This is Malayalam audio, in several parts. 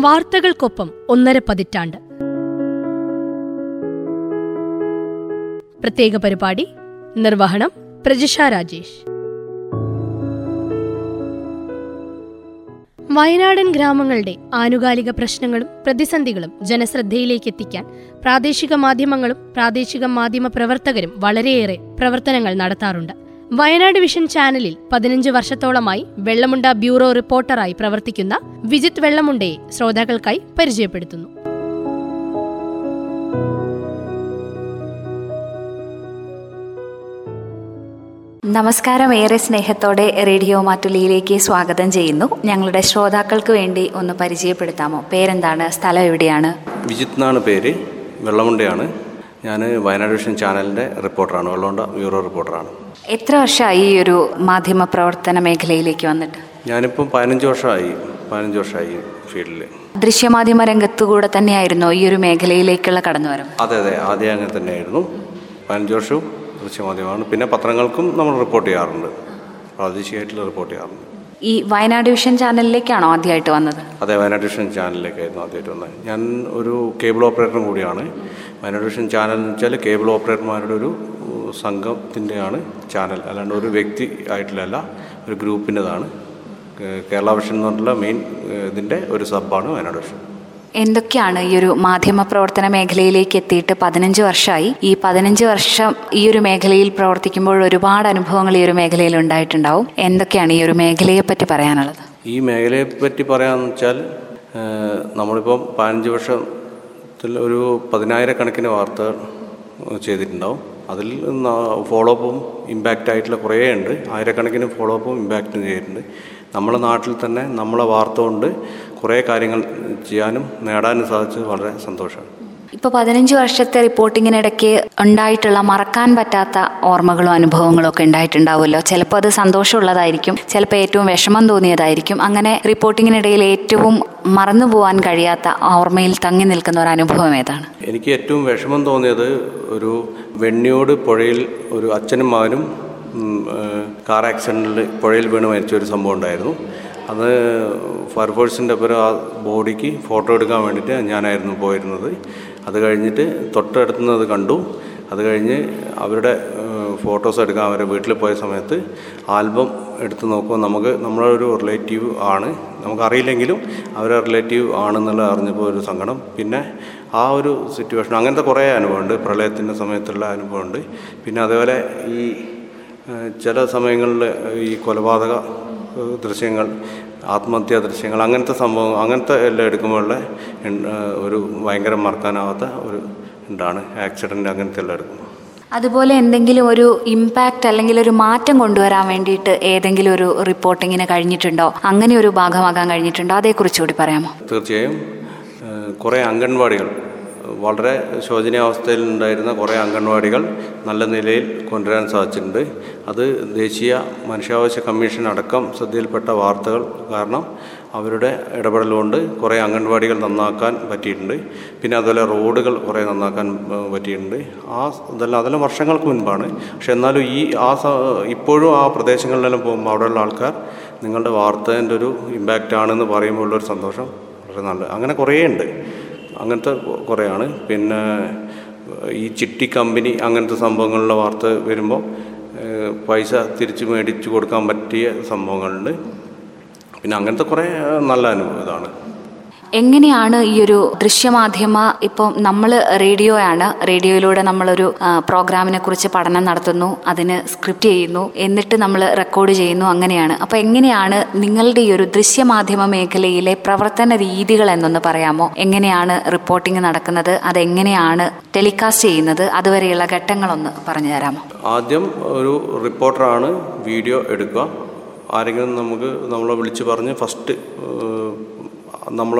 വാർത്തകൾക്കൊപ്പം ഒന്നര പതിറ്റാണ്ട്. പ്രത്യേക പരിപാടി നിർവഹണം പ്രജിഷ രാജേഷ്. വയനാടൻ ഗ്രാമങ്ങളുടെ ആനുകാലിക പ്രശ്നങ്ങളും പ്രതിസന്ധികളും ജനശ്രദ്ധയിലേക്ക് എത്തിക്കാൻ പ്രാദേശിക മാധ്യമങ്ങളും പ്രാദേശിക മാധ്യമ പ്രവർത്തകരും വളരെയേറെ പ്രവർത്തനങ്ങൾ നടത്താറുണ്ട്. വയനാട് വിഷൻ ചാനലിൽ പതിനഞ്ച് വർഷത്തോളമായി വെള്ളമുണ്ട ബ്യൂറോ റിപ്പോർട്ടറായി പ്രവർത്തിക്കുന്ന വിജിത് വെള്ളമുണ്ടയെ ശ്രോതാക്കൾക്കായി പരിചയപ്പെടുത്തുന്നു. നമസ്കാരം. ഏറെ സ്നേഹത്തോടെ റേഡിയോ മാറ്റുലിയിലേക്ക് സ്വാഗതം ചെയ്യുന്നു. ഞങ്ങളുടെ ശ്രോതാക്കൾക്ക് വേണ്ടി ഒന്ന് പരിചയപ്പെടുത്താമോ? പേരെന്താണ്? സ്ഥലം എവിടെയാണ്? വിജിത് എന്നാണ് പേര്. വെള്ളമുണ്ടയാണ്. ഞാൻ വയനാട് വിഷൻ ചാനലിന്റെ റിപ്പോർട്ടറാണ്. വെള്ളോണ്ട ബ്യൂറോ റിപ്പോർട്ടറാണ്. എത്ര വർഷമായി ഈ ഒരു മാധ്യമ പ്രവർത്തന മേഖലയിലേക്ക് വന്നിട്ട്? ഞാനിപ്പം പതിനഞ്ച് വർഷമായി പതിനഞ്ച് വർഷമായി ഫീൽഡിൽ ദൃശ്യമാധ്യമ രംഗത്തുകൂടെ തന്നെയായിരുന്നു ഈ ഒരു മേഖലയിലേക്കുള്ള കടന്നുവരവ്? അതെ അതെ. ആദ്യം അങ്ങനെ തന്നെയായിരുന്നു. പതിനഞ്ച് വർഷവും ദൃശ്യമാധ്യമമാണ്. പിന്നെ പത്രങ്ങൾക്കും നമ്മൾ റിപ്പോർട്ട് ചെയ്യാറുണ്ട്. പ്രാദേശികമായിട്ടുള്ള റിപ്പോർട്ട് ചെയ്യാറുണ്ട്. ഈ വയനാട് വിഷൻ ചാനലിലേക്കാണോ ആദ്യമായിട്ട് വന്നത്? അതെ വയനാട് വിഷൻ ചാനലിലേക്കായിരുന്നു ആദ്യമായിട്ട് വന്നത്. ഞാൻ ഒരു കേബിൾ ഓപ്പറേറ്ററും കൂടിയാണ്. വിഷൻ ചാനൽ എന്ന് വെച്ചാൽ കേബിൾ ഓപ്പറേറ്റർമാരുടെ ഒരു സംഘത്തിന്റെയാണ് ചാനൽ. അല്ലാണ്ട് ഒരു വ്യക്തി ആയിട്ടുള്ളതല്ല ഒരു ഗ്രൂപ്പിന്റെതാണ്. കേരള വിഷൻ എന്ന് പറഞ്ഞിട്ടുള്ള മെയിൻ ഇതിന്റെ ഒരു സബ്ബാണ് വയനാട് വിഷൻ എന്തൊക്കെയാണ് ഈ ഒരു മാധ്യമ പ്രവർത്തന മേഖലയിലേക്ക് എത്തിയിട്ട് പതിനഞ്ച് വർഷമായി ഈ പതിനഞ്ച് വർഷം ഈ ഒരു മേഖലയിൽ പ്രവർത്തിക്കുമ്പോൾ ഒരുപാട് അനുഭവങ്ങൾ ഈ ഒരു മേഖലയിൽ ഉണ്ടായിട്ടുണ്ടാവും. എന്തൊക്കെയാണ് ഈ ഒരു മേഖലയെ പറ്റി പറയാനുള്ളത്? ഈ മേഖലയെ പറ്റി പറയാന്ന് വെച്ചാൽ നമ്മളിപ്പം പതിനഞ്ച് വർഷത്തിൽ ഒരു പതിനായിരക്കണക്കിന് വാർത്തകൾ ചെയ്തിട്ടുണ്ടാവും. അതിൽ ഫോളോ അപ്പും ഇമ്പാക്റ്റ് ആയിട്ടുള്ള കുറേ ഉണ്ട്. ആയിരക്കണക്കിന് ഫോളോ അപ്പും ഇമ്പാക്റ്റും ചെയ്തിട്ടുണ്ട്. നമ്മളെ നാട്ടിൽ തന്നെ നമ്മളെ വാർത്ത കൊണ്ട് കുറേ കാര്യങ്ങൾ ചെയ്യാനും നേടാനും സാധിച്ചത് വളരെ സന്തോഷമാണ്. ഇപ്പോൾ പതിനഞ്ച് വർഷത്തെ റിപ്പോർട്ടിങ്ങിനിടയ്ക്ക് ഉണ്ടായിട്ടുള്ള മറക്കാൻ പറ്റാത്ത ഓർമ്മകളും അനുഭവങ്ങളും ഒക്കെ ഉണ്ടായിട്ടുണ്ടാവുമല്ലോ? ചിലപ്പോൾ അത് സന്തോഷമുള്ളതായിരിക്കും ചിലപ്പോൾ ഏറ്റവും വിഷമം തോന്നിയതായിരിക്കും. അങ്ങനെ റിപ്പോർട്ടിങ്ങിനിടയിൽ ഏറ്റവും മറന്നു പോകാൻ കഴിയാത്ത ഓർമ്മയിൽ തങ്ങി നിൽക്കുന്ന ഒരു അനുഭവം ഏതാണ്? എനിക്ക് ഏറ്റവും വിഷമം തോന്നിയത് ഒരു വെണ്ണിയോട് പുഴയിൽ ഒരു അച്ഛനും മകനും കാർ ആക്സിഡന്റിൽ പുഴയിൽ വീണ് മരിച്ച ഒരു സംഭവം ഉണ്ടായിരുന്നു. അത് ഫയർഫോഴ്സിന്റെ ഒപ്പം ആ ബോഡിക്ക് ഫോട്ടോ എടുക്കാൻ വേണ്ടിയിട്ട് ഞാനായിരുന്നു പോയിരുന്നത്. അത് കഴിഞ്ഞിട്ട് തൊട്ടടുത്തുനിന്ന് അത് കണ്ടു. അത് കഴിഞ്ഞ് അവരുടെ ഫോട്ടോസ് എടുക്കാൻ അവരുടെ വീട്ടിൽ പോയ സമയത്ത് ആൽബം എടുത്ത് നോക്കുമ്പോൾ നമുക്ക് നമ്മളെ ഒരു റിലേറ്റീവ് ആണ്. നമുക്കറിയില്ലെങ്കിലും അവരെ റിലേറ്റീവ് ആണെന്നുള്ള അറിഞ്ഞപ്പോൾ ഒരു സങ്കടം. പിന്നെ ആ ഒരു സിറ്റുവേഷൻ അങ്ങനത്തെ കുറേ അനുഭവമുണ്ട്. പ്രളയത്തിന്റെ സമയത്തുള്ള അനുഭവമുണ്ട്. പിന്നെ അതേപോലെ ഈ ചില സമയങ്ങളിൽ ഈ കൊലപാതക ദൃശ്യങ്ങൾ ആത്മഹത്യാ ദൃശ്യങ്ങൾ അങ്ങനത്തെ സംഭവം അങ്ങനത്തെ എല്ലാം എടുക്കുമ്പോഴുള്ള ഒരു ഭയങ്കര മറക്കാനാവാത്ത ഒരു ഉണ്ടാണ് ആക്സിഡന്റ് അങ്ങനത്തെ എല്ലാം എടുക്കുമ്പോൾ അതുപോലെ എന്തെങ്കിലും ഒരു ഇമ്പാക്റ്റ് അല്ലെങ്കിൽ ഒരു മാറ്റം കൊണ്ടുവരാൻ വേണ്ടിയിട്ട് ഏതെങ്കിലും ഒരു റിപ്പോർട്ടിങ്ങിന് കഴിഞ്ഞിട്ടുണ്ടോ? അങ്ങനെ ഒരു ഭാഗമാകാൻ കഴിഞ്ഞിട്ടുണ്ടോ? അതേക്കുറിച്ച് കൂടി പറയാമോ? തീർച്ചയായും കുറേ അംഗൻവാടികൾ വളരെ ശോചനീയാവസ്ഥയിൽ ഉണ്ടായിരുന്ന കുറേ അംഗൻവാടികൾ നല്ല നിലയിൽ കൊണ്ടുവരാൻ സാധിച്ചിട്ടുണ്ട്. അത് ദേശീയ മനുഷ്യാവകാശ കമ്മീഷൻ അടക്കം ശ്രദ്ധയിൽപ്പെട്ട വാർത്തകൾ കാരണം അവരുടെ ഇടപെടൽ കൊണ്ട് കുറേ അംഗൻവാടികൾ നന്നാക്കാൻ പറ്റിയിട്ടുണ്ട്. പിന്നെ അതുപോലെ റോഡുകൾ കുറേ നന്നാക്കാൻ പറ്റിയിട്ടുണ്ട്. ആ ഇതെല്ലാം അതെല്ലാം വർഷങ്ങൾക്ക് മുൻപാണ്. പക്ഷെ എന്നാലും ഈ ആ ഇപ്പോഴും ആ പ്രദേശങ്ങളിലെല്ലാം പോകുമ്പോൾ അവിടെയുള്ള ആൾക്കാർ നിങ്ങളുടെ വാർത്തേന്റെ ഒരു ഇമ്പാക്റ്റ് ആണെന്ന് പറയുമ്പോൾ സന്തോഷം വളരെ നല്ല അങ്ങനെ കുറേ ഉണ്ട് അങ്ങനത്തെ കുറേയാണ്. പിന്നെ ഈ ചിട്ടി കമ്പനി അങ്ങനത്തെ സംഭവങ്ങളിലെ വാർത്ത വരുമ്പോൾ പൈസ തിരിച്ച് മേടിച്ച് കൊടുക്കാൻ പറ്റിയ സംഭവങ്ങളുണ്ട്. പിന്നെ അങ്ങനത്തെ കുറേ നല്ല അനുഭവം ഇതാണ്. എങ്ങനെയാണ് ഈ ഒരു ദൃശ്യമാധ്യമ ഇപ്പം നമ്മൾ റേഡിയോ ആണ് റേഡിയോയിലൂടെ നമ്മളൊരു പ്രോഗ്രാമിനെ കുറിച്ച് പഠനം നടത്തുന്നു അതിന് സ്ക്രിപ്റ്റ് ചെയ്യുന്നു എന്നിട്ട് നമ്മൾ റെക്കോർഡ് ചെയ്യുന്നു അങ്ങനെയാണ്. അപ്പോൾ എങ്ങനെയാണ് നിങ്ങളുടെ ഈ ഒരു ദൃശ്യമാധ്യമ മേഖലയിലെ പ്രവർത്തന രീതികൾ എന്നൊന്ന് പറയാമോ? എങ്ങനെയാണ് റിപ്പോർട്ടിംഗ് നടക്കുന്നത്? അതെങ്ങനെയാണ് ടെലികാസ്റ്റ് ചെയ്യുന്നത്? അതുവരെയുള്ള ഘട്ടങ്ങളൊന്ന് പറഞ്ഞു തരാമോ? ആദ്യം ഒരു റിപ്പോർട്ടറാണ് വീഡിയോ എടുക്കുക. ആരെങ്കിലും നമുക്ക് നമ്മളെ വിളിച്ചു പറഞ്ഞ് ഫസ്റ്റ് നമ്മൾ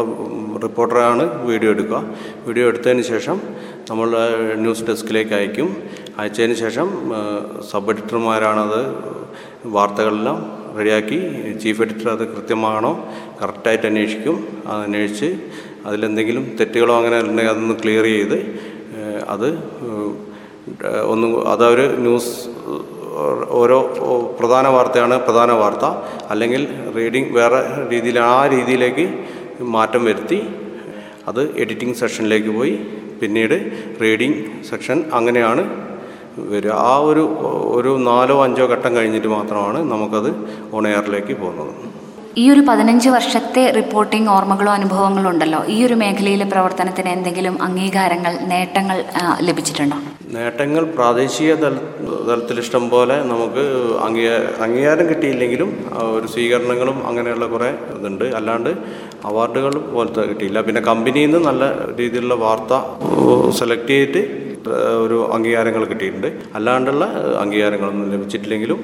റിപ്പോർട്ടറാണ് വീഡിയോ എടുക്കുക. വീഡിയോ എടുത്തതിന് ശേഷം നമ്മൾ ന്യൂസ് ഡെസ്കിലേക്ക് അയക്കും. അയച്ചതിന് ശേഷം സബ് എഡിറ്റർമാരാണത് വാർത്തകളെല്ലാം റെഡിയാക്കി. ചീഫ് എഡിറ്റർ അത് കൃത്യമാണോ കറക്റ്റായിട്ട് അന്വേഷിക്കും. അത് അന്വേഷിച്ച് അതിലെന്തെങ്കിലും തെറ്റുകളോ അങ്ങനെ ഉണ്ടെങ്കിൽ അതൊന്ന് ക്ലിയർ ചെയ്ത് അത് ഒന്ന് അതവർ ന്യൂസ് ഓരോ പ്രധാന വാർത്തയാണ് പ്രധാന വാർത്ത. അല്ലെങ്കിൽ റീഡിങ് വേറെ രീതിയിൽ ആ രീതിയിലേക്ക് മാറ്റം വരുത്തി അത് എഡിറ്റിംഗ് സെക്ഷനിലേക്ക് പോയി. പിന്നീട് റീഡിംഗ് സെക്ഷൻ അങ്ങനെയാണ് വരിക. ആ ഒരു ഒരു നാലോ അഞ്ചോ ഘട്ടം കഴിഞ്ഞിട്ട് മാത്രമാണ് നമുക്കത് ഓൺ എയറിലേക്ക് പോകുന്നത്. ഈ ഒരു പതിനഞ്ച് വർഷത്തെ റിപ്പോർട്ടിംഗ് ഓർമ്മകളോ അനുഭവങ്ങളോ ഉണ്ടല്ലോ? ഈ ഒരു മേഖലയിലെ പ്രവർത്തനത്തിന് എന്തെങ്കിലും അംഗീകാരങ്ങൾ നേട്ടങ്ങൾ ലഭിച്ചിട്ടുണ്ടോ? നേട്ടങ്ങൾ പ്രാദേശിക തല തലത്തിൽ ഇഷ്ടം പോലെ നമുക്ക് അംഗീകാരം കിട്ടിയില്ലെങ്കിലും ഒരു സ്വീകരണങ്ങളും അങ്ങനെയുള്ള കുറേ ഇതുണ്ട്. അല്ലാണ്ട് അവാർഡുകൾ പോലത്തെ കിട്ടിയില്ല. പിന്നെ കമ്പനിയിൽ നിന്ന് നല്ല രീതിയിലുള്ള വാർത്ത സെലക്ട് ചെയ്തിട്ട് ഒരു അംഗീകാരങ്ങൾ കിട്ടിയിട്ടുണ്ട്. അല്ലാണ്ടുള്ള അംഗീകാരങ്ങളൊന്നും ലഭിച്ചിട്ടില്ലെങ്കിലും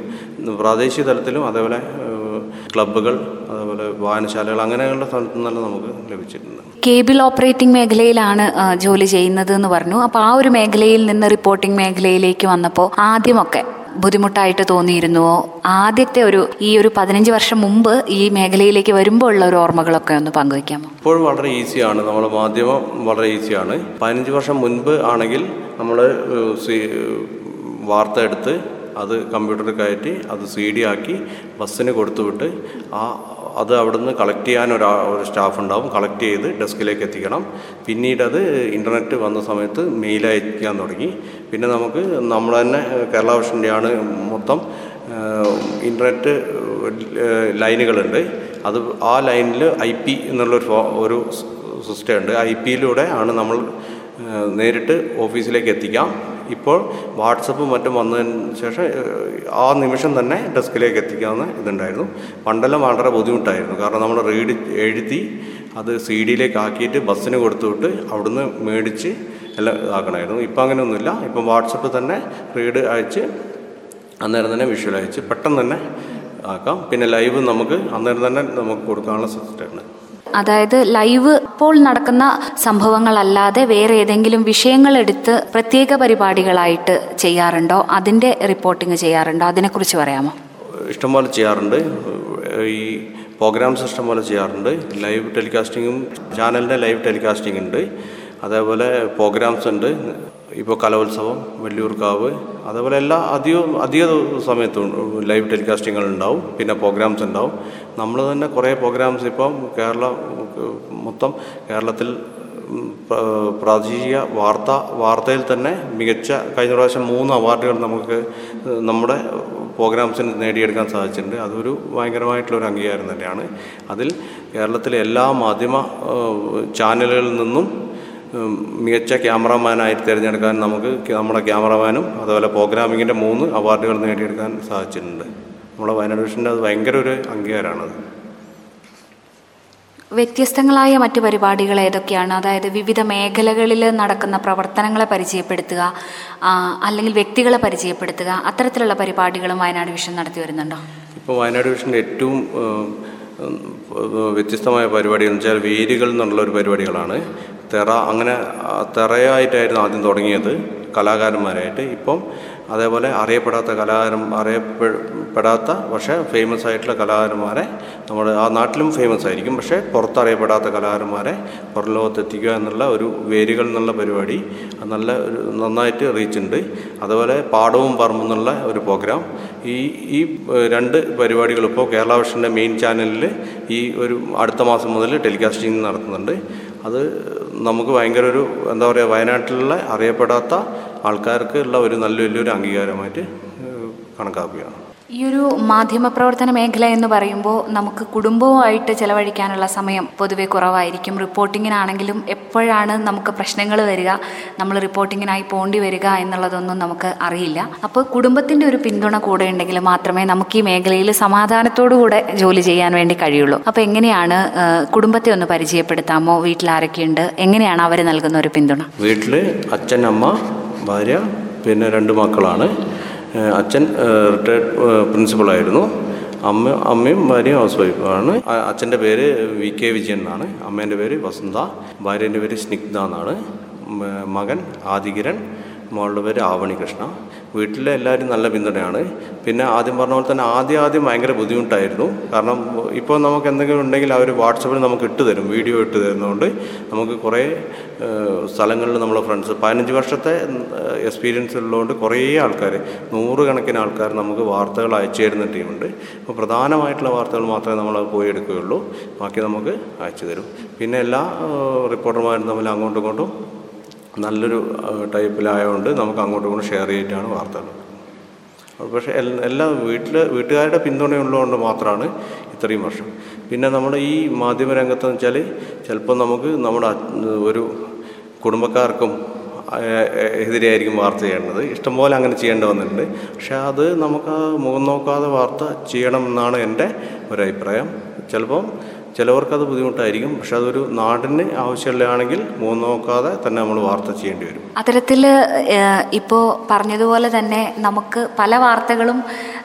പ്രാദേശിക തലത്തിലും അതേപോലെ ക്ലബ്ബുകൾ അതേപോലെ വായനശാലകൾ അങ്ങനെയുള്ള സ്ഥലത്തു നിന്നെല്ലാം നമുക്ക് ലഭിച്ചിട്ടുണ്ട് കേബിൾ ഓപ്പറേറ്റിംഗ് മേഖലയിലാണ് ജോലി ചെയ്യുന്നത് എന്ന് പറഞ്ഞു. അപ്പോൾ ആ ഒരു മേഖലയിൽ നിന്ന് റിപ്പോർട്ടിംഗ് മേഖലയിലേക്ക് വന്നപ്പോൾ ആദ്യമൊക്കെ ബുദ്ധിമുട്ടായിട്ട് തോന്നിയിരുന്നുവോ? ആദ്യത്തെ ഒരു ഈ ഒരു പതിനഞ്ച് വർഷം മുമ്പ് ഈ മേഖലയിലേക്ക് വരുമ്പോൾ ഉള്ള ഒരു ഓർമ്മകളൊക്കെ ഒന്ന് പങ്കുവയ്ക്കാമോ? ഇപ്പോൾ വളരെ ഈസിയാണ്. നമ്മൾ മാധ്യമം വളരെ ഈസിയാണ്. പതിനഞ്ച് വർഷം മുൻപ് ആണെങ്കിൽ നമ്മൾ വാർത്ത എടുത്ത് അത് കമ്പ്യൂട്ടറിൽ കയറ്റി അത് സി ഡി ആക്കി ബസ്സിന് കൊടുത്തുവിട്ട് ആ അത് അവിടുന്ന് കളക്ട് ചെയ്യാൻ ഒരു ഒരു സ്റ്റാഫ് ഉണ്ടാവും. കളക്ട് ചെയ്ത് ഡെസ്കിലേക്ക് എത്തിക്കണം. പിന്നീട് അത് ഇന്റർനെറ്റ് വന്ന സമയത്ത് മെയിൽ അയക്കാൻ തുടങ്ങി. പിന്നെ നമുക്ക് നമ്മൾ തന്നെ കേരള വിഷന്റെയാണ് മൊത്തം ഇന്റർനെറ്റ് ലൈനുകളുണ്ട്. അത് ആ ലൈനിൽ ഐ പി എന്നുള്ളൊരു ഒരു സിസ്റ്റം ഉണ്ട്. ഐ പിയിലൂടെ ആണ് നമ്മൾ നേരിട്ട് ഓഫീസിലേക്ക് എത്തിക്കാം. ഇപ്പോൾ വാട്സപ്പും മറ്റും വന്നതിന് ശേഷം ആ നിമിഷം തന്നെ ഡെസ്കിലേക്ക് എത്തിക്കാവുന്ന ഇതുണ്ടായിരുന്നു. പണ്ടെല്ലാം വളരെ ബുദ്ധിമുട്ടായിരുന്നു. കാരണം നമ്മൾ റീഡ് എഴുതി അത് സി ഡിയിലേക്ക് ആക്കിയിട്ട് ബസ്സിന് കൊടുത്തു വിട്ട് അവിടുന്ന് മേടിച്ച് എല്ലാം ഇതാക്കണമായിരുന്നു. ഇപ്പം അങ്ങനെയൊന്നുമില്ല. ഇപ്പം വാട്സപ്പ് തന്നെ റീഡ് അയച്ച് അന്നേരം തന്നെ വിഷ്വൽ അയച്ച് പെട്ടെന്ന് തന്നെ ആക്കാം. പിന്നെ ലൈവ് നമുക്ക് അന്നേരം തന്നെ നമുക്ക് കൊടുക്കാനുള്ള സിസ്റ്റമുണ്ട് അതായത് ലൈവ് ഇപ്പോൾ നടക്കുന്ന സംഭവങ്ങളല്ലാതെ വേറെ ഏതെങ്കിലും വിഷയങ്ങൾ എടുത്ത് പ്രത്യേക പരിപാടികളായിട്ട് ചെയ്യാറുണ്ടോ? അതിന്റെ റിപ്പോർട്ടിംഗ് ചെയ്യാറുണ്ടോ? അതിനെക്കുറിച്ച് പറയാമോ? ഇഷ്ടംപോലെ ചെയ്യാറുണ്ട്. ഈ പ്രോഗ്രാംസ് ഇഷ്ടംപോലെ ചെയ്യാറുണ്ട്. ലൈവ് ടെലികാസ്റ്റിങ്ങും ചാനലിന്റെ ലൈവ് ടെലികാസ്റ്റിംഗ് ഉണ്ട്. അതേപോലെ പ്രോഗ്രാംസ് ഉണ്ട്. ഇപ്പോൾ കലോത്സവം വള്ളിയൂർക്കാവ് അതേപോലെ എല്ലാ അധികം അധിക സമയത്തും ലൈവ് ടെലികാസ്റ്റിങ്ങൾ ഉണ്ടാവും പിന്നെ പ്രോഗ്രാംസ് ഉണ്ടാവും. നമ്മൾ തന്നെ കുറേ പ്രോഗ്രാംസ് ഇപ്പം കേരള മൊത്തം കേരളത്തിൽ പ്രാദേശിക വാർത്ത വാർത്തയിൽ തന്നെ മികച്ച കഴിഞ്ഞ പ്രാവശ്യം മൂന്ന് അവാർഡുകൾ നമുക്ക് നമ്മുടെ പ്രോഗ്രാംസിന് നേടിയെടുക്കാൻ സാധിച്ചിട്ടുണ്ട്. അതൊരു ഭയങ്കരമായിട്ടുള്ളൊരു അംഗീകാരം തന്നെയാണ്. അതിൽ കേരളത്തിലെ എല്ലാ മാധ്യമ ചാനലുകളിൽ നിന്നും മികച്ച ക്യാമറമാനായിട്ട് തിരഞ്ഞെടുക്കാൻ നമുക്ക് നമ്മുടെ ക്യാമറമാനും അതുപോലെ പ്രോഗ്രാമിങ്ങിന്റെ മൂന്ന് അവാർഡുകൾ നേടിയെടുക്കാൻ സാധിച്ചിട്ടുണ്ട്. നമ്മുടെ വയനാട് വിഷന്റെ അത് ഭയങ്കര ഒരു അംഗീകാരമാണത്. വ്യത്യസ്തങ്ങളായ മറ്റു പരിപാടികൾ ഏതൊക്കെയാണ്? അതായത് വിവിധ മേഖലകളിൽ നടക്കുന്ന പ്രവർത്തനങ്ങളെ പരിചയപ്പെടുത്തുക അല്ലെങ്കിൽ വ്യക്തികളെ പരിചയപ്പെടുത്തുക അത്തരത്തിലുള്ള പരിപാടികളും വയനാട് വിഷൻ നടത്തി വരുന്നുണ്ടോ? ഇപ്പോൾ വയനാട് വിഷന്റെ ഏറ്റവും വ്യത്യസ്തമായ പരിപാടി എന്ന് വെച്ചാൽ വേരുകൾ എന്നുള്ള ഒരു പരിപാടികളാണ്. തെറ അങ്ങനെ തെറയായിട്ടായിരുന്നു ആദ്യം തുടങ്ങിയത് കലാകാരന്മാരായിട്ട്. ഇപ്പം അതേപോലെ അറിയപ്പെടാത്ത കലാകാരൻ അറിയപ്പെടാത്ത പക്ഷേ ഫേമസ് ആയിട്ടുള്ള കലാകാരന്മാരെ നമ്മൾ ആ നാട്ടിലും ഫേമസ് ആയിരിക്കും പക്ഷേ പുറത്തറിയപ്പെടാത്ത കലാകാരന്മാരെ പുറം ലോകത്തെത്തിക്കുക എന്നുള്ള ഒരു വേരുകൾ എന്നുള്ള പരിപാടി നല്ല ഒരു നന്നായിട്ട് റീച്ച് ഉണ്ട് അതുപോലെ പാടവും പറമ്പും എന്നുള്ള ഒരു പ്രോഗ്രാം. ഈ ഈ രണ്ട് പരിപാടികൾ ഇപ്പോൾ കേരള വിഷന്റെ മെയിൻ ചാനലിൽ ഈ ഒരു അടുത്ത മാസം മുതൽ ടെലികാസ്റ്റിംഗ് നടത്തുന്നുണ്ട്. അത് നമുക്ക് ഭയങ്കര ഒരു എന്താ പറയുക വയനാട്ടിലുള്ള അറിയപ്പെടാത്ത ആൾക്കാർക്ക് ഉള്ള ഒരു നല്ല വലിയൊരു അംഗീകാരമായിട്ട് കണക്കാക്കുകയാണ്. ഈ ഒരു മാധ്യമപ്രവർത്തന മേഖല എന്ന് പറയുമ്പോൾ നമുക്ക് കുടുംബവുമായിട്ട് ചെലവഴിക്കാനുള്ള സമയം പൊതുവെ കുറവായിരിക്കും. റിപ്പോർട്ടിങ്ങിനാണെങ്കിലും എപ്പോഴാണ് നമുക്ക് പ്രശ്നങ്ങൾ വരിക നമ്മൾ റിപ്പോർട്ടിങ്ങിനായി പോണ്ടി വരിക എന്നുള്ളതൊന്നും നമുക്ക് അറിയില്ല. അപ്പോൾ കുടുംബത്തിന്റെ ഒരു പിന്തുണ കൂടെ ഉണ്ടെങ്കിൽ മാത്രമേ നമുക്ക് ഈ മേഖലയിൽ സമാധാനത്തോടു കൂടെ ജോലി ചെയ്യാൻ വേണ്ടി കഴിയുള്ളൂ. അപ്പോൾ എങ്ങനെയാണ് കുടുംബത്തെ ഒന്ന് പരിചയപ്പെടുത്താമോ? വീട്ടിൽ ആരൊക്കെയുണ്ട്? എങ്ങനെയാണ് അവർ നൽകുന്ന ഒരു പിന്തുണ? വീട്ടിൽ അച്ഛൻ അമ്മ ഭാര്യ പിന്നെ രണ്ട് മക്കളാണ്. അച്ഛൻ റിട്ടയർഡ് പ്രിൻസിപ്പളായിരുന്നു അമ്മ അമ്മയും ഭാര്യയും ഹൗസ് വൈഫാണ് അച്ഛന്റെ പേര് വി കെ വിജയൻ എന്നാണ്. അമ്മേന്റെ പേര് വസന്ത. ഭാര്യേന്റെ പേര് സ്നിഗ്ധ എന്നാണ്. മകൻ ആദികിരൺ മോളുടെ പേര് ആവണി കൃഷ്ണ വീട്ടിലെ എല്ലാവരും നല്ല പിന്തുണയാണ്. പിന്നെ ആദ്യം പറഞ്ഞ പോലെ തന്നെ ആദ്യം ആദ്യം ഭയങ്കര ബുദ്ധിമുട്ടായിരുന്നു. കാരണം ഇപ്പോൾ നമുക്ക് എന്തെങ്കിലും ഉണ്ടെങ്കിൽ അവർ വാട്സപ്പിൽ നമുക്ക് ഇട്ട് തരും വീഡിയോ ഇട്ട് തരുന്നതുകൊണ്ട് നമുക്ക് കുറേ സ്ഥലങ്ങളിൽ നമ്മളെ ഫ്രണ്ട്സ് പതിനഞ്ച് വർഷത്തെ എക്സ്പീരിയൻസ് ഉള്ളതുകൊണ്ട് കുറേ ആൾക്കാർ നൂറുകണക്കിന് ആൾക്കാർ നമുക്ക് വാർത്തകൾ അയച്ചു തരുന്ന ടീമുണ്ട്. അപ്പോൾ പ്രധാനമായിട്ടുള്ള വാർത്തകൾ മാത്രമേ നമ്മൾ പോയി എടുക്കുകയുള്ളൂ. ബാക്കി നമുക്ക് അയച്ചു തരും. പിന്നെ എല്ലാ റിപ്പോർട്ടർമാരും തമ്മിൽ അങ്ങോട്ടും ഇങ്ങോട്ടും നല്ലൊരു ടൈപ്പിലായതുകൊണ്ട് നമുക്ക് അങ്ങോട്ടും ഇങ്ങോട്ടും ഷെയർ ചെയ്തിട്ടാണ് വാർത്തകൾ. പക്ഷേ എല്ലാ വീട്ടിൽ വീട്ടുകാരുടെ പിന്തുണയുള്ളതുകൊണ്ട് മാത്രമാണ് ഇത്രയും വർഷം. പിന്നെ നമ്മുടെ ഈ മാധ്യമരംഗത്തെന്ന് വെച്ചാൽ ചിലപ്പോൾ നമുക്ക് നമ്മുടെ ഒരു കുടുംബക്കാർക്കും എതിരെയായിരിക്കും വാർത്ത ചെയ്യേണ്ടത്. ഇഷ്ടംപോലെ അങ്ങനെ ചെയ്യേണ്ടി വന്നിട്ടുണ്ട്. പക്ഷേ അത് നമുക്ക് മുഖം നോക്കാതെ വാർത്ത ചെയ്യണം എന്നാണ് എന്റെ ഒരു അഭിപ്രായം ചിലപ്പം ചിലവർക്കത് ബുദ്ധിമുട്ടായിരിക്കും. പക്ഷെ അതൊരു നാടിന് ആവശ്യമുള്ളതാണെങ്കിൽ മൂന്ന് നോക്കാതെ തന്നെ നമ്മൾ വാർത്ത ചെയ്യേണ്ടി വരും. അത്തരത്തിൽ ഇപ്പോൾ പറഞ്ഞതുപോലെ തന്നെ നമുക്ക് പല വാർത്തകളും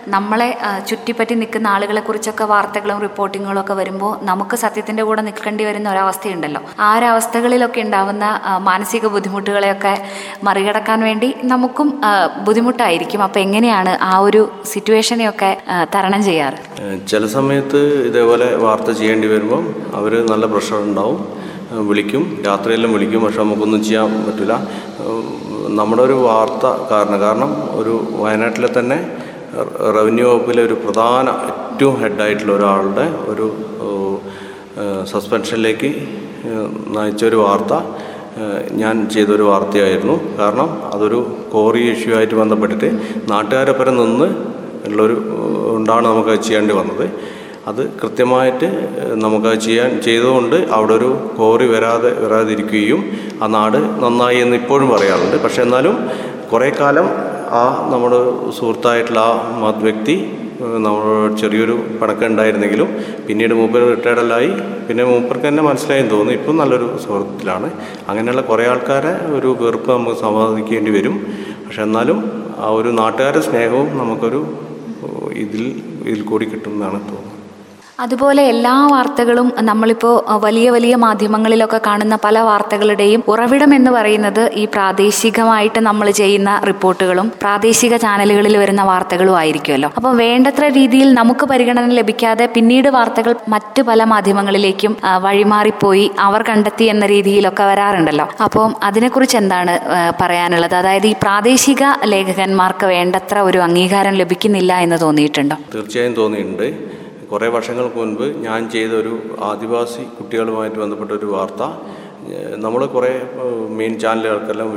നമ്മളെ ചുറ്റിപ്പറ്റി നിൽക്കുന്ന ആളുകളെ കുറിച്ചൊക്കെ വാർത്തകളും റിപ്പോർട്ടിങ്ങുകളും ഒക്കെ വരുമ്പോൾ നമുക്ക് സത്യത്തിന്റെ കൂടെ നിൽക്കേണ്ടി വരുന്ന ഒരവസ്ഥയുണ്ടല്ലോ. ആ ഒരവസ്ഥകളിലൊക്കെ ഉണ്ടാവുന്ന മാനസിക ബുദ്ധിമുട്ടുകളെയൊക്കെ മറികടക്കാൻ വേണ്ടി നമുക്കും ബുദ്ധിമുട്ടായിരിക്കും. അപ്പോൾ എങ്ങനെയാണ് ആ ഒരു സിറ്റുവേഷനെയൊക്കെ തരണം ചെയ്യാറ്? ചില സമയത്ത് ഇതേപോലെ വാർത്ത ചെയ്യേണ്ടി വരുമ്പം അവർ നല്ല പ്രഷർ ഉണ്ടാവും. വിളിക്കും. രാത്രിയെല്ലാം വിളിക്കും. പക്ഷെ നമുക്കൊന്നും ചെയ്യാൻ പറ്റില്ല നമ്മുടെ ഒരു വാർത്ത കാരണം കാരണം ഒരു വയനാട്ടിലെ തന്നെ റവന്യൂ വകുപ്പിലെ ഒരു പ്രധാന ഏറ്റവും ഹെഡായിട്ടുള്ള ഒരാളുടെ ഒരു സസ്പെൻഷനിലേക്ക് നയിച്ചൊരു വാർത്ത ഞാൻ ചെയ്തൊരു വാർത്തയായിരുന്നു. കാരണം അതൊരു കോറി ഇഷ്യൂ ആയിട്ട് ബന്ധപ്പെട്ടിട്ട് നാട്ടുകാരൊപ്പം നിന്ന് ഉള്ളൊരു ഉണ്ടാണ് നമുക്ക് ചെയ്യേണ്ടി വന്നത്. അത് കൃത്യമായിട്ട് നമുക്ക് ചെയ്യാൻ ചെയ്തുകൊണ്ട് അവിടെ ഒരു കോറി വരാതെ വരാതിരിക്കുകയും ആ നാട് നന്നായി എന്ന് ഇപ്പോഴും പറയാറുണ്ട്. പക്ഷേ എന്നാലും കുറേ കാലം ആ നമ്മുടെ സുഹൃത്തായിട്ടുള്ള ആ മത് വ്യക്തി നമ്മൾ ചെറിയൊരു പണക്കം ഉണ്ടായിരുന്നെങ്കിലും പിന്നീട് മൂപ്പർ റിട്ടയർഡല്ലായി പിന്നെ മൂപ്പർക്ക് തന്നെ മനസ്സിലായെന്ന് തോന്നുന്നു ഇപ്പം നല്ലൊരു സുഹൃത്തിലാണ്. അങ്ങനെയുള്ള കുറേ ആൾക്കാരെ ഒരു വെറുപ്പ് നമുക്ക് സമ്പാദിക്കേണ്ടി വരും. പക്ഷെ എന്നാലും ആ ഒരു നാട്ടുകാരുടെ സ്നേഹവും നമുക്കൊരു ഇതിൽ ഇതിൽ കൂടി കിട്ടുമെന്നാണ് തോന്നുന്നത്. അതുപോലെ എല്ലാ വാർത്തകളും നമ്മളിപ്പോൾ വലിയ വലിയ മാധ്യമങ്ങളിലൊക്കെ കാണുന്ന പല വാർത്തകളുടെയും ഉറവിടം എന്ന് പറയുന്നത് ഈ പ്രാദേശികമായിട്ട് നമ്മൾ ചെയ്യുന്ന റിപ്പോർട്ടുകളും പ്രാദേശിക ചാനലുകളിൽ വരുന്ന വാർത്തകളും ആയിരിക്കുമല്ലോ. അപ്പോൾ വേണ്ടത്ര രീതിയിൽ നമുക്ക് പരിഗണന ലഭിക്കാതെ പിന്നീട് വാർത്തകൾ മറ്റു പല മാധ്യമങ്ങളിലേക്കും വഴിമാറിപ്പോയി അവർ കണ്ടെത്തി എന്ന രീതിയിലൊക്കെ വരാറുണ്ടല്ലോ. അപ്പോൾ അതിനെക്കുറിച്ച് എന്താണ് പറയാനുള്ളത്? അതായത് ഈ പ്രാദേശിക ലേഖകന്മാർക്ക് വേണ്ടത്ര ഒരു അംഗീകാരം ലഭിക്കുന്നില്ല എന്ന് തോന്നിയിട്ടുണ്ടോ? തീർച്ചയായും തോന്നിയിട്ടുണ്ട്. കുറേ വർഷങ്ങൾക്ക് മുൻപ് ഞാൻ ചെയ്ത ഒരു ആദിവാസി കുട്ടികളുമായിട്ട് ബന്ധപ്പെട്ട ഒരു വാർത്ത. നമ്മൾ കുറേ മെയിൻ ചാനലുകൾക്കെല്ലാം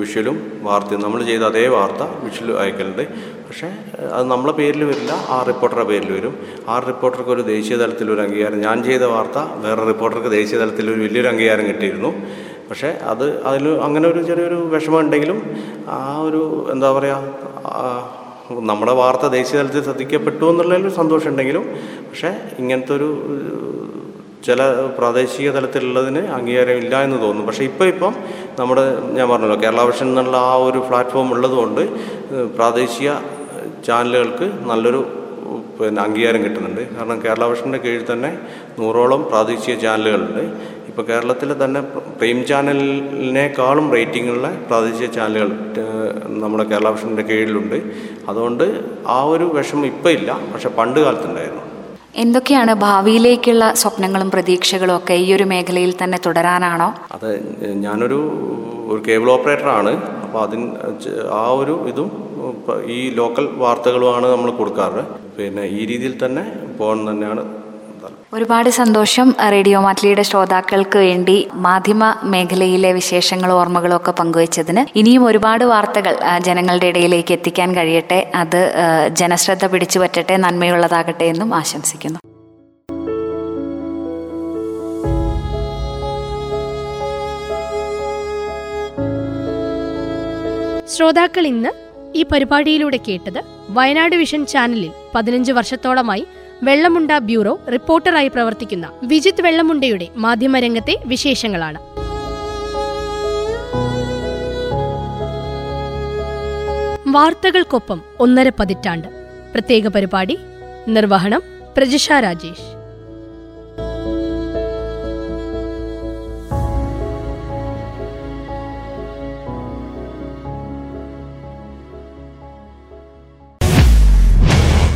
വിഷ്വലും വാർത്തയും നമ്മൾ ചെയ്ത അതേ വാർത്ത വിഷ്വൽ അയക്കലുണ്ട്. പക്ഷേ അത് നമ്മളെ പേരിൽ വരില്ല ആ റിപ്പോർട്ടറുടെ പേരിൽ വരും. ആ റിപ്പോർട്ടർക്ക് ഒരു ദേശീയ തലത്തിൽ ഒരു അംഗീകാരം ഞാൻ ചെയ്ത വാർത്ത വേറെ റിപ്പോർട്ടർക്ക് ദേശീയ തലത്തിൽ ഒരു വലിയൊരു അംഗീകാരം കിട്ടിയിരുന്നു. പക്ഷേ അത് അതിൽ അങ്ങനെ ഒരു ചെറിയൊരു വിഷമം ഉണ്ടെങ്കിലും ആ ഒരു എന്താ പറയുക നമ്മുടെ വാർത്ത ദേശീയ തലത്തിൽ ശ്രദ്ധിക്കപ്പെട്ടു എന്നുള്ളതിൽ സന്തോഷമുണ്ടെങ്കിലും പക്ഷേ ഇങ്ങനത്തെ ഒരു ചില പ്രാദേശിക തലത്തിലുള്ളതിന് അംഗീകാരം ഇല്ല എന്ന് തോന്നുന്നു. പക്ഷേ ഇപ്പോൾ ഇപ്പം നമ്മുടെ ഞാൻ പറഞ്ഞല്ലോ കേരള വിഷൻ എന്നുള്ള ആ ഒരു പ്ലാറ്റ്ഫോം ഉള്ളതുകൊണ്ട് പ്രാദേശിക ചാനലുകൾക്ക് നല്ലൊരു പിന്നെ അംഗീകാരം കിട്ടുന്നുണ്ട്. കാരണം കേരള വിഷന്റെ കീഴിൽ തന്നെ നൂറോളം പ്രാദേശിക ചാനലുകളുണ്ട്. ഇപ്പോൾ കേരളത്തിലെ തന്നെ പ്രൈം ചാനലിനേക്കാളും റേറ്റിങ്ങുള്ള പ്രാദേശിക ചാനലുകൾ നമ്മുടെ കേരള വിഷന്റെ കീഴിലുണ്ട്. അതുകൊണ്ട് ആ ഒരു വിഷമം ഇപ്പം ഇല്ല പക്ഷെ പണ്ട് കാലത്തുണ്ടായിരുന്നു. എന്തൊക്കെയാണ് ഭാവിയിലേക്കുള്ള സ്വപ്നങ്ങളും പ്രതീക്ഷകളും ഒക്കെ ഈ ഒരു മേഖലയിൽ തന്നെ തുടരാനാണോ? അത് ഞാനൊരു ഒരു കേബിൾ ഓപ്പറേറ്ററാണ്. അപ്പോൾ അതിന് ആ ഒരു ഇതും ഈ ലോക്കൽ വാർത്തകളുമാണ് നമ്മൾ കൊടുക്കാറ്. പിന്നെ ഈ രീതിയിൽ തന്നെ പോകണം തന്നെയാണ്. ഒരുപാട് സന്തോഷം റേഡിയോ മാറ്റ്ലിയുടെ ശ്രോതാക്കൾക്ക് വേണ്ടി മാധ്യമ മേഖലയിലെ വിശേഷങ്ങളും ഓർമ്മകളും ഒക്കെ പങ്കുവച്ചതിന്. ഇനിയും ഒരുപാട് വാർത്തകൾ ജനങ്ങളുടെ ഇടയിലേക്ക് എത്തിക്കാൻ കഴിയട്ടെ. അത് ജനശ്രദ്ധ പിടിച്ചു പറ്റട്ടെ നന്മയുള്ളതാകട്ടെ എന്നും ആശംസിക്കുന്നു. ശ്രോതാക്കൾ ഇന്ന് ഈ പരിപാടിയിലൂടെ കേട്ടത് വയനാട് വിഷൻ ചാനലിൽ പതിനഞ്ച് വർഷത്തോളമായി വെള്ളമുണ്ട ബ്യൂറോ റിപ്പോർട്ടറായി പ്രവർത്തിക്കുന്ന വിജിത് വെള്ളമുണ്ടയുടെ മാധ്യമരംഗത്തെ വിശേഷങ്ങളാണ്. വാർത്തകൾക്കൊപ്പം ഒന്നര പതിറ്റാണ്ട്. പ്രത്യേക പരിപാടി നിർവഹണം പ്രജിഷ രാജേഷ്.